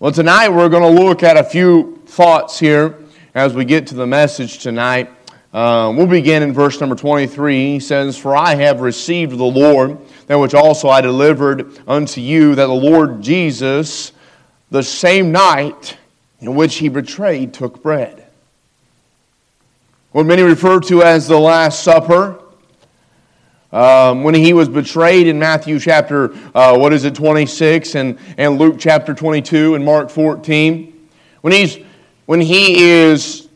Well, tonight we're going to look at a few thoughts here as we get to the message tonight. Uh, we'll begin in verse number 23. He says, For I have received the Lord that which also I delivered unto you, that the Lord Jesus, the same night in which he betrayed, took bread. What many refer to as the Last Supper. Um, when he was betrayed in Matthew chapter, uh, what is it, 26, and, and Luke chapter 22, and Mark 14. When, he's, when he is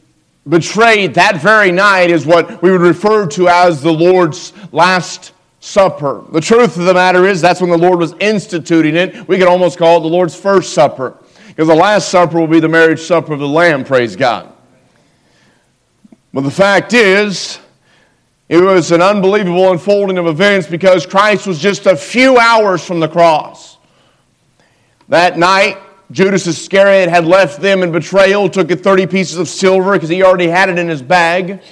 betrayed that very night is what we would refer to as the Lord's Last Supper. The truth of the matter is that's when the Lord was instituting it. We could almost call it the Lord's First Supper. Because the Last Supper will be the marriage supper of the Lamb, praise God. But the fact is, it was an unbelievable unfolding of events because Christ was just a few hours from the cross. That night, Judas Iscariot had left them in betrayal, took 30 pieces of silver because he already had it in his bag,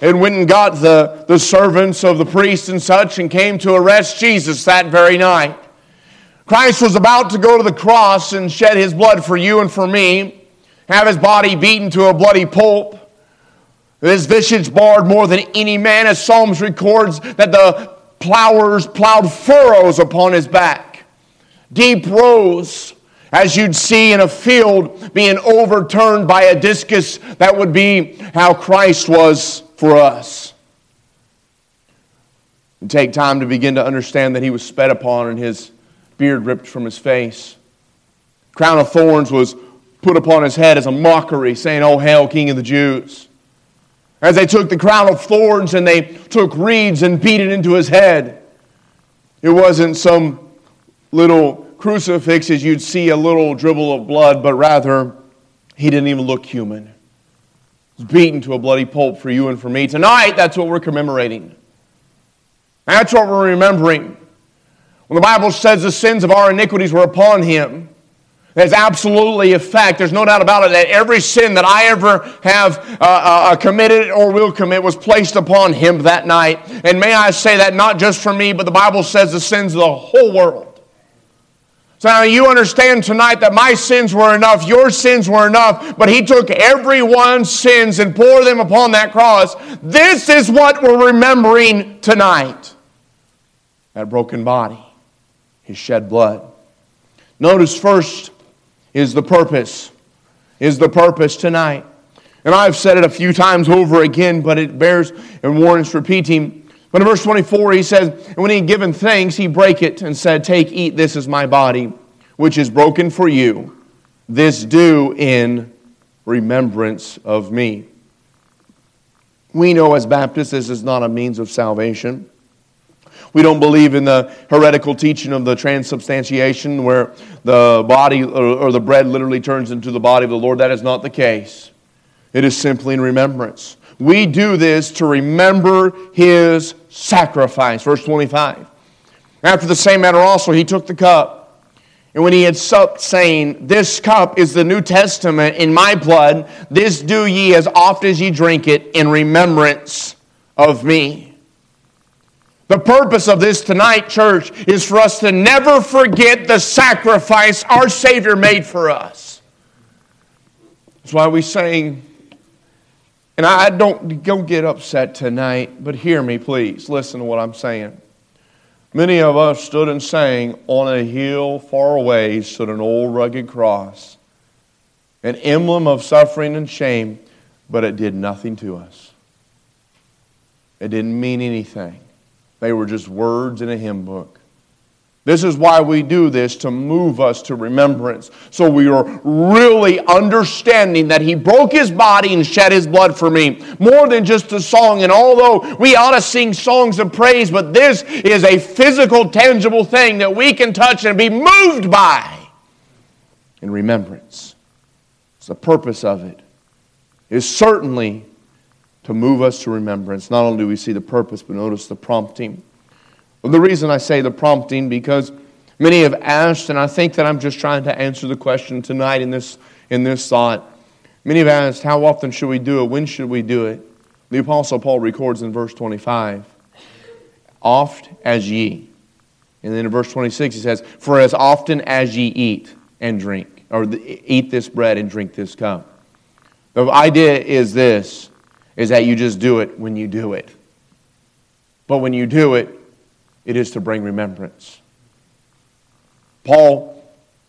and went and got the, the servants of the priests and such and came to arrest Jesus that very night. Christ was about to go to the cross and shed his blood for you and for me, have his body beaten to a bloody pulp his visage barred more than any man, as Psalms records that the plowers plowed furrows upon his back. Deep rows, as you'd see in a field being overturned by a discus, that would be how Christ was for us. And take time to begin to understand that he was sped upon and his beard ripped from his face. Crown of thorns was put upon his head as a mockery, saying, Oh, hail, King of the Jews. As they took the crown of thorns and they took reeds and beat it into his head. It wasn't some little crucifix as you'd see a little dribble of blood, but rather, he didn't even look human. He was beaten to a bloody pulp for you and for me. Tonight, that's what we're commemorating. That's what we're remembering. When the Bible says the sins of our iniquities were upon him, there's absolutely a fact. There's no doubt about it that every sin that I ever have uh, uh, uh, committed or will commit was placed upon him that night. And may I say that not just for me, but the Bible says the sins of the whole world. So now you understand tonight that my sins were enough, your sins were enough, but he took everyone's sins and poured them upon that cross. This is what we're remembering tonight. That broken body, his shed blood. Notice first is the purpose, is the purpose tonight. And I've said it a few times over again, but it bears and warrants repeating. But in verse 24, he says, And when he had given thanks, he brake it and said, Take, eat, this is my body, which is broken for you. This do in remembrance of me. We know as Baptists this is not a means of salvation. We don't believe in the heretical teaching of the transubstantiation where the body or the bread literally turns into the body of the Lord. That is not the case. It is simply in remembrance. We do this to remember his sacrifice. Verse 25. After the same manner also, he took the cup. And when he had supped, saying, This cup is the New Testament in my blood, this do ye as oft as ye drink it in remembrance of me. The purpose of this tonight, church, is for us to never forget the sacrifice our Savior made for us. That's why we sing, and I don't, don't get upset tonight, but hear me, please. Listen to what I'm saying. Many of us stood and sang, On a hill far away stood an old rugged cross, an emblem of suffering and shame, but it did nothing to us. It didn't mean anything. They were just words in a hymn book. This is why we do this to move us to remembrance. So we are really understanding that He broke His body and shed His blood for me. More than just a song. And although we ought to sing songs of praise, but this is a physical, tangible thing that we can touch and be moved by in remembrance. It's the purpose of it is certainly to move us to remembrance. Not only do we see the purpose, but notice the prompting. Well, the reason I say the prompting, because many have asked, and I think that I'm just trying to answer the question tonight in this, in this thought. Many have asked, how often should we do it? When should we do it? The Apostle Paul records in verse 25, oft as ye. And then in verse 26 he says, For as often as ye eat. and drink, or eat this bread and drink this cup. The idea is this is that you just do it when you do it. But when you do it, it is to bring remembrance. Paul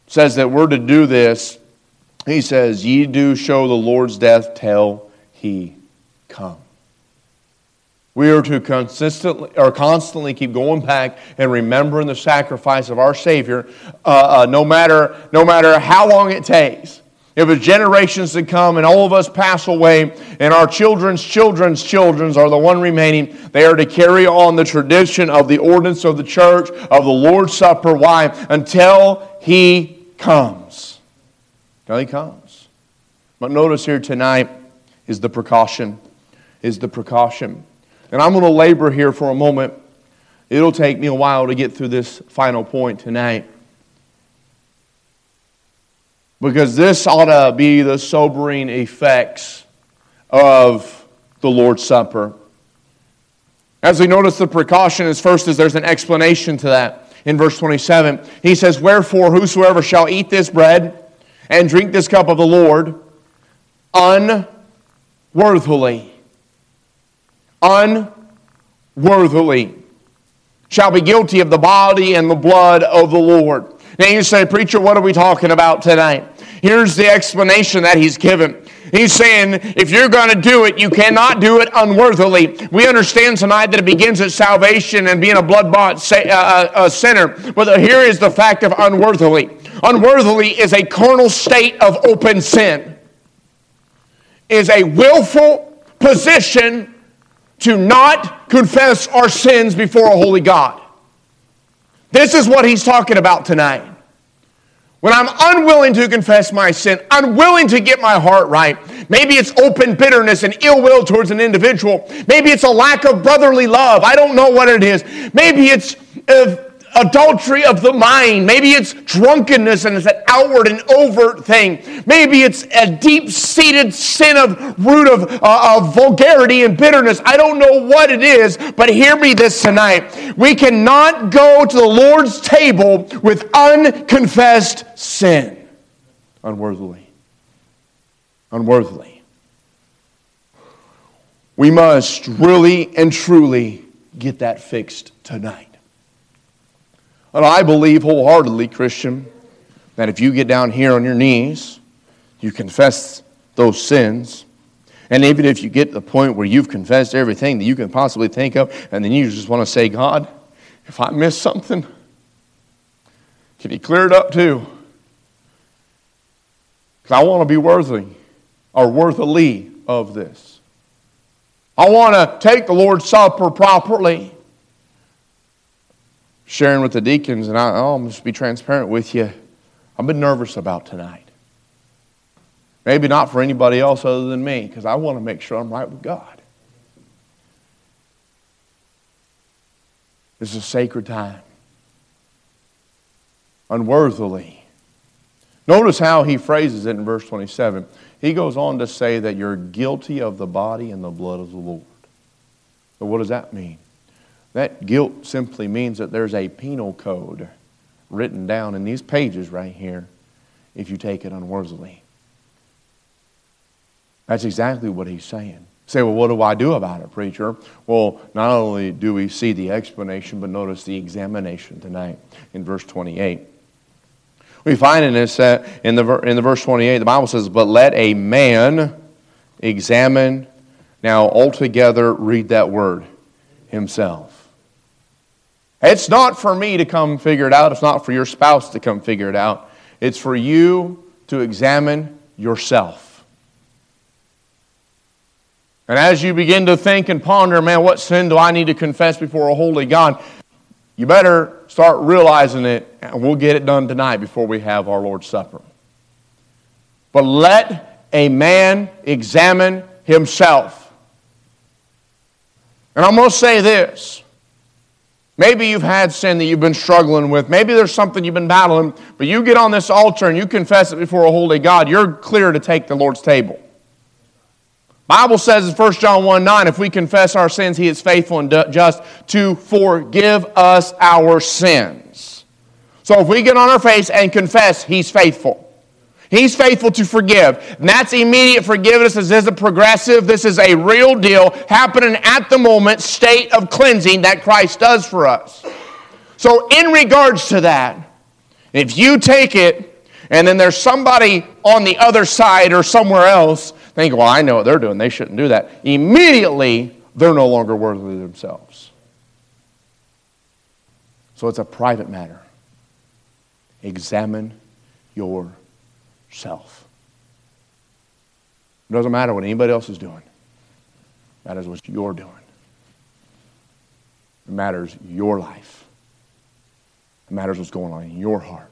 says that we're to do this. He says, Ye do show the Lord's death till he come. We are to consistently or constantly keep going back and remembering the sacrifice of our Savior, uh, uh, no matter no matter how long it takes. If it's generations to come and all of us pass away and our children's children's children's are the one remaining, they are to carry on the tradition of the ordinance of the church, of the Lord's Supper. Why? Until He comes. Until He comes. But notice here tonight is the precaution. Is the precaution. And I'm going to labor here for a moment. It'll take me a while to get through this final point tonight. Because this ought to be the sobering effects of the Lord's Supper. As we notice, the precaution is first is there's an explanation to that. In verse 27, he says, Wherefore whosoever shall eat this bread and drink this cup of the Lord unworthily, unworthily, shall be guilty of the body and the blood of the Lord. Now you say, Preacher, what are we talking about tonight? Here's the explanation that he's given. He's saying, if you're going to do it, you cannot do it unworthily. We understand tonight that it begins at salvation and being a blood bought uh, uh, sinner. But here is the fact of unworthily. Unworthily is a carnal state of open sin, is a willful position to not confess our sins before a holy God. This is what he's talking about tonight. When I'm unwilling to confess my sin, unwilling to get my heart right, maybe it's open bitterness and ill will towards an individual. Maybe it's a lack of brotherly love. I don't know what it is. Maybe it's adultery of the mind. Maybe it's drunkenness and it's an outward and overt thing. Maybe it's a deep seated sin of root of, uh, of vulgarity and bitterness. I don't know what it is, but hear me this tonight. We cannot go to the Lord's table with unconfessed sin unworthily. Unworthily. We must really and truly get that fixed tonight. And I believe wholeheartedly, Christian, that if you get down here on your knees, you confess those sins, and even if you get to the point where you've confessed everything that you can possibly think of, and then you just want to say, God, if I miss something, can you clear it up too? Because I want to be worthy or worthily of this. I want to take the Lord's Supper properly sharing with the deacons, and I, I'll just be transparent with you. I've been nervous about tonight. Maybe not for anybody else other than me, because I want to make sure I'm right with God. This is a sacred time. Unworthily. Notice how he phrases it in verse 27. He goes on to say that you're guilty of the body and the blood of the Lord. But what does that mean? That guilt simply means that there's a penal code written down in these pages right here if you take it unworthily. That's exactly what he's saying. Say, well, what do I do about it, preacher? Well, not only do we see the explanation, but notice the examination tonight in verse 28. We find in this uh, in the in the verse 28, the Bible says, "But let a man examine." Now, altogether, read that word himself. It's not for me to come figure it out. It's not for your spouse to come figure it out. It's for you to examine yourself. And as you begin to think and ponder, man, what sin do I need to confess before a holy God? You better start realizing it, and we'll get it done tonight before we have our Lord's Supper. But let a man examine himself. And I'm going to say this Maybe you've had sin that you've been struggling with. Maybe there's something you've been battling, but you get on this altar and you confess it before a holy God, you're clear to take the Lord's table. Bible says in 1 John 1 9, if we confess our sins, he is faithful and just to forgive us our sins. So if we get on our face and confess, He's faithful. He's faithful to forgive. And that's immediate forgiveness. This isn't progressive. This is a real deal happening at the moment, state of cleansing that Christ does for us. So, in regards to that, if you take it and then there's somebody on the other side or somewhere else, think, well, I know what they're doing. They shouldn't do that. Immediately, they're no longer worthy themselves. So, it's a private matter. Examine your self. It doesn't matter what anybody else is doing. that is what you're doing. It matters your life. It matters what's going on in your heart.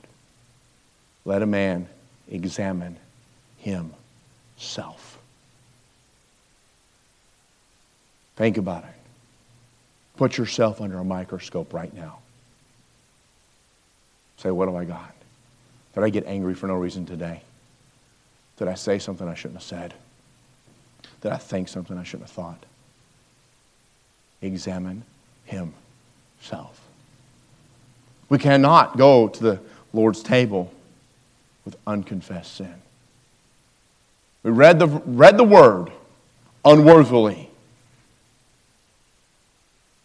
Let a man examine himself. Think about it. Put yourself under a microscope right now. Say, what have I got? Did I get angry for no reason today? Did I say something I shouldn't have said? Did I think something I shouldn't have thought? Examine himself. We cannot go to the Lord's table with unconfessed sin. We read the, read the word unworthily.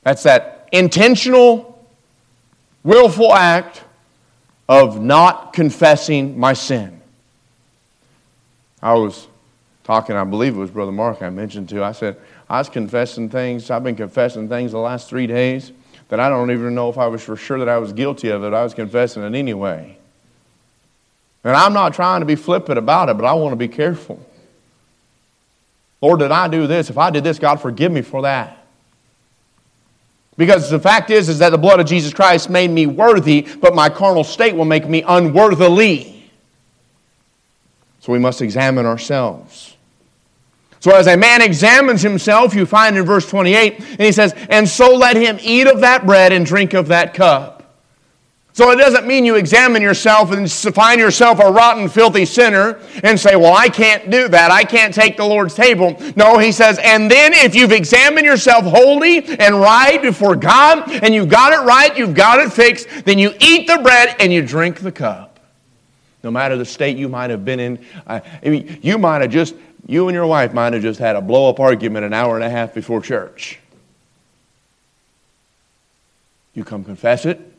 That's that intentional, willful act of not confessing my sin. I was talking, I believe it was Brother Mark I mentioned to. I said, I was confessing things, I've been confessing things the last three days that I don't even know if I was for sure that I was guilty of it. I was confessing it anyway. And I'm not trying to be flippant about it, but I want to be careful. Lord, did I do this? If I did this, God, forgive me for that. Because the fact is, is that the blood of Jesus Christ made me worthy, but my carnal state will make me unworthily. So we must examine ourselves. So as a man examines himself, you find in verse 28, and he says, And so let him eat of that bread and drink of that cup. So it doesn't mean you examine yourself and find yourself a rotten, filthy sinner and say, Well, I can't do that. I can't take the Lord's table. No, he says, And then if you've examined yourself holy and right before God, and you've got it right, you've got it fixed, then you eat the bread and you drink the cup. No matter the state you might have been in, uh, you might have just, you and your wife might have just had a blow up argument an hour and a half before church. You come confess it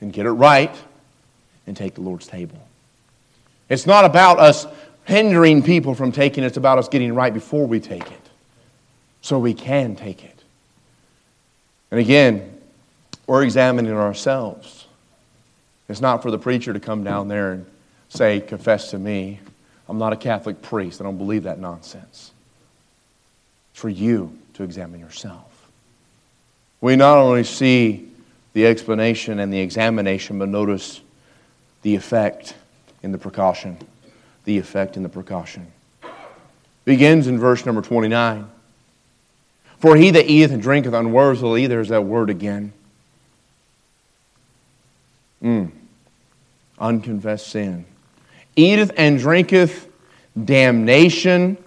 and get it right and take the Lord's table. It's not about us hindering people from taking it, it's about us getting right before we take it so we can take it. And again, we're examining ourselves. It's not for the preacher to come down there and say, Confess to me. I'm not a Catholic priest. I don't believe that nonsense. It's for you to examine yourself. We not only see the explanation and the examination, but notice the effect in the precaution. The effect in the precaution. Begins in verse number 29. For he that eateth and drinketh unworthily, there's that word again. Mm. Unconfessed sin. Eateth and drinketh damnation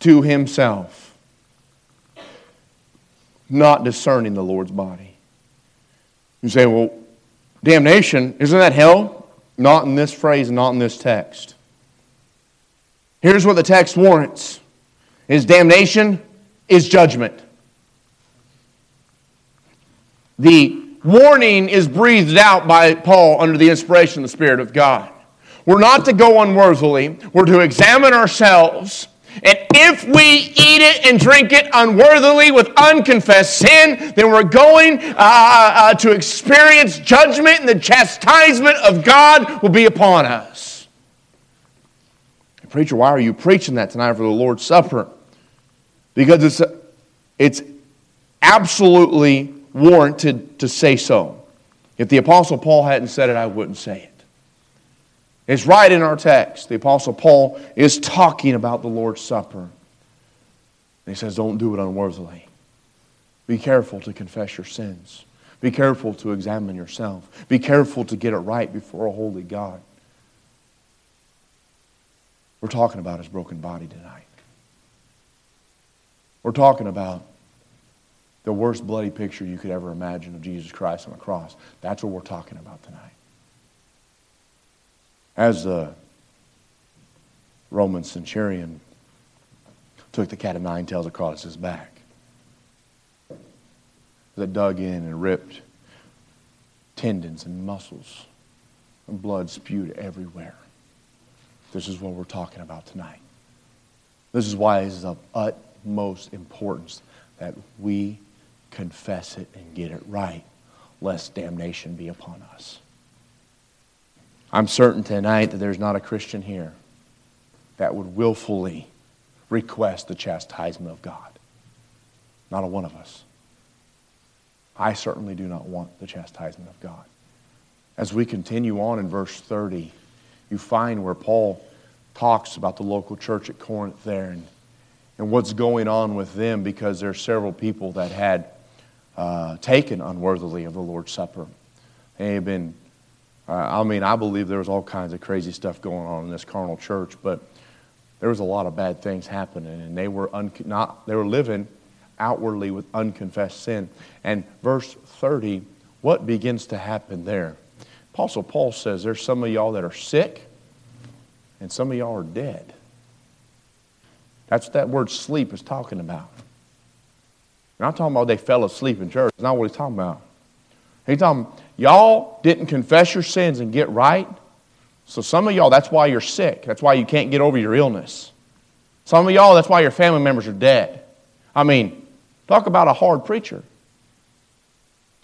to himself, not discerning the Lord's body. You say, well, damnation, isn't that hell? Not in this phrase, not in this text. Here's what the text warrants is damnation is judgment. The warning is breathed out by Paul under the inspiration of the Spirit of God. We're not to go unworthily. We're to examine ourselves and if we eat it and drink it unworthily with unconfessed sin, then we're going uh, uh, uh, to experience judgment, and the chastisement of God will be upon us. Preacher, why are you preaching that tonight for the Lord's Supper? Because it's, it's absolutely warranted to say so. If the Apostle Paul hadn't said it, I wouldn't say it. It's right in our text. The Apostle Paul is talking about the Lord's Supper. And he says, Don't do it unworthily. Be careful to confess your sins. Be careful to examine yourself. Be careful to get it right before a holy God. We're talking about his broken body tonight. We're talking about the worst bloody picture you could ever imagine of Jesus Christ on the cross. That's what we're talking about tonight. As the Roman centurion took the cat of nine tails across his back, that dug in and ripped tendons and muscles, and blood spewed everywhere. This is what we're talking about tonight. This is why it is of utmost importance that we confess it and get it right, lest damnation be upon us. I'm certain tonight that there's not a Christian here that would willfully request the chastisement of God. Not a one of us. I certainly do not want the chastisement of God. As we continue on in verse 30, you find where Paul talks about the local church at Corinth there and, and what's going on with them because there are several people that had uh, taken unworthily of the Lord's Supper. They have been, uh, I mean, I believe there was all kinds of crazy stuff going on in this carnal church, but there was a lot of bad things happening, and they were, un- not, they were living outwardly with unconfessed sin. And verse 30, what begins to happen there? Apostle Paul says there's some of y'all that are sick and some of y'all are dead. That's what that word sleep is talking about. We're not talking about they fell asleep in church. That's not what he's talking about. He's talking, y'all didn't confess your sins and get right. So some of y'all, that's why you're sick. That's why you can't get over your illness. Some of y'all, that's why your family members are dead. I mean, Talk about a hard preacher.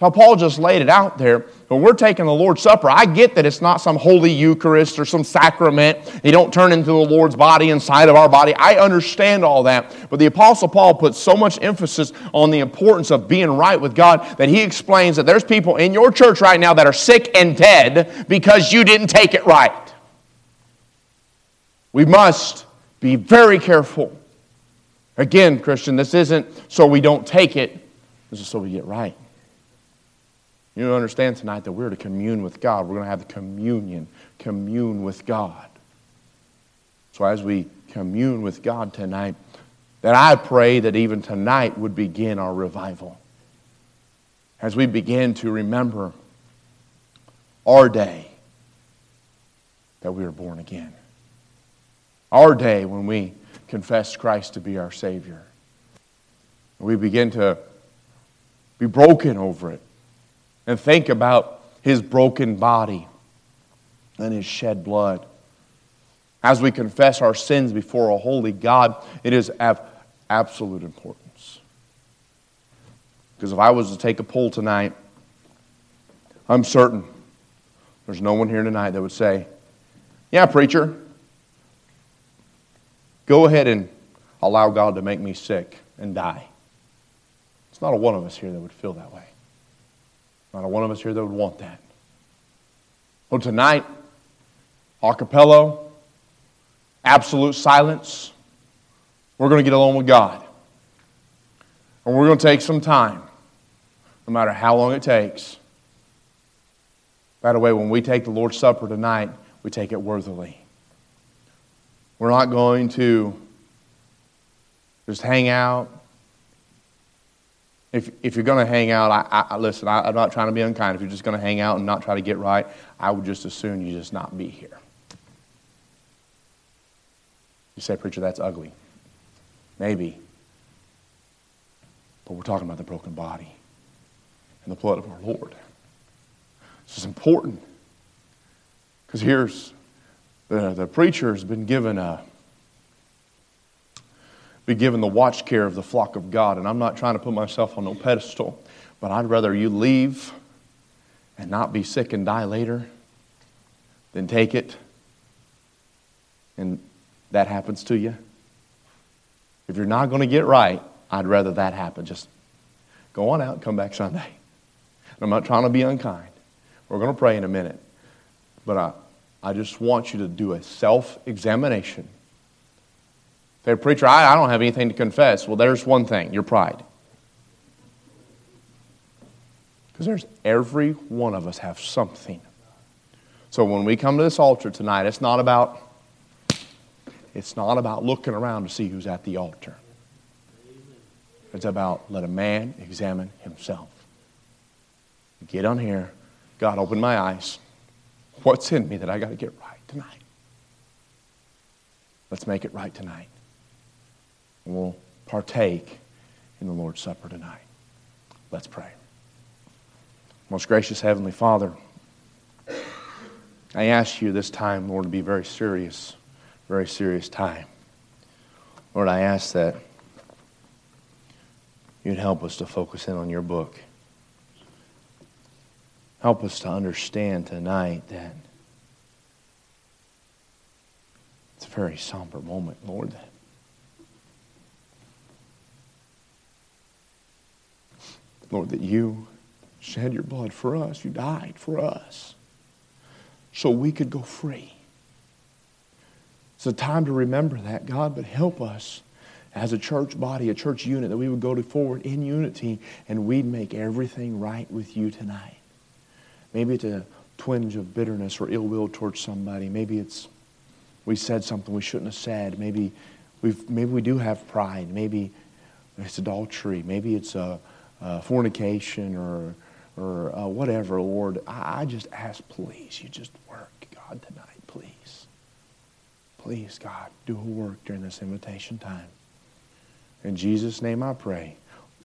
So Paul just laid it out there. When we're taking the Lord's Supper, I get that it's not some holy Eucharist or some sacrament. You don't turn into the Lord's body inside of our body. I understand all that. But the Apostle Paul puts so much emphasis on the importance of being right with God that he explains that there's people in your church right now that are sick and dead because you didn't take it right. We must be very careful Again, Christian, this isn't so we don't take it, this is so we get right. You understand tonight that we're to commune with God. We're going to have the communion, commune with God. So as we commune with God tonight, that I pray that even tonight would begin our revival. As we begin to remember our day that we were born again. Our day when we confess Christ to be our Savior. We begin to be broken over it and think about His broken body and His shed blood. As we confess our sins before a holy God, it is of absolute importance. Because if I was to take a poll tonight, I'm certain there's no one here tonight that would say, Yeah, preacher, Go ahead and allow God to make me sick and die. It's not a one of us here that would feel that way. Not a one of us here that would want that. Well, tonight, acapella, absolute silence. We're going to get along with God. And we're going to take some time, no matter how long it takes. By the way, when we take the Lord's Supper tonight, we take it worthily. We're not going to just hang out. If, if you're going to hang out, I, I listen, I, I'm not trying to be unkind. If you're just going to hang out and not try to get right, I would just assume you just not be here. You say, Preacher, that's ugly. Maybe. But we're talking about the broken body and the blood of our Lord. This is important. Because here's the, the preacher has been given a be given the watch care of the flock of God. And I'm not trying to put myself on no pedestal, but I'd rather you leave and not be sick and die later than take it and that happens to you. If you're not going to get right, I'd rather that happen. Just go on out and come back Sunday. I'm not trying to be unkind. We're going to pray in a minute. But I, I just want you to do a self examination. Say, preacher, I, I don't have anything to confess. Well, there's one thing your pride. Because there's every one of us have something. So when we come to this altar tonight, it's not about it's not about looking around to see who's at the altar. It's about let a man examine himself. Get on here. God, open my eyes. What's in me that I got to get right? tonight. Let's make it right tonight. And we'll partake in the Lord's Supper tonight. Let's pray. Most gracious Heavenly Father, I ask you this time, Lord, to be very serious, very serious time. Lord, I ask that you'd help us to focus in on your book. Help us to understand tonight that it's a very somber moment, Lord. Lord, that you shed your blood for us. You died for us so we could go free. It's a time to remember that, God, but help us as a church body, a church unit, that we would go forward in unity and we'd make everything right with you tonight. Maybe it's a twinge of bitterness or ill will towards somebody. Maybe it's we said something we shouldn't have said. Maybe, we've, maybe we do have pride. Maybe it's adultery. Maybe it's a, a fornication or, or uh, whatever, Lord. I, I just ask, please, you just work, God, tonight, please. Please, God, do a work during this invitation time. In Jesus' name I pray.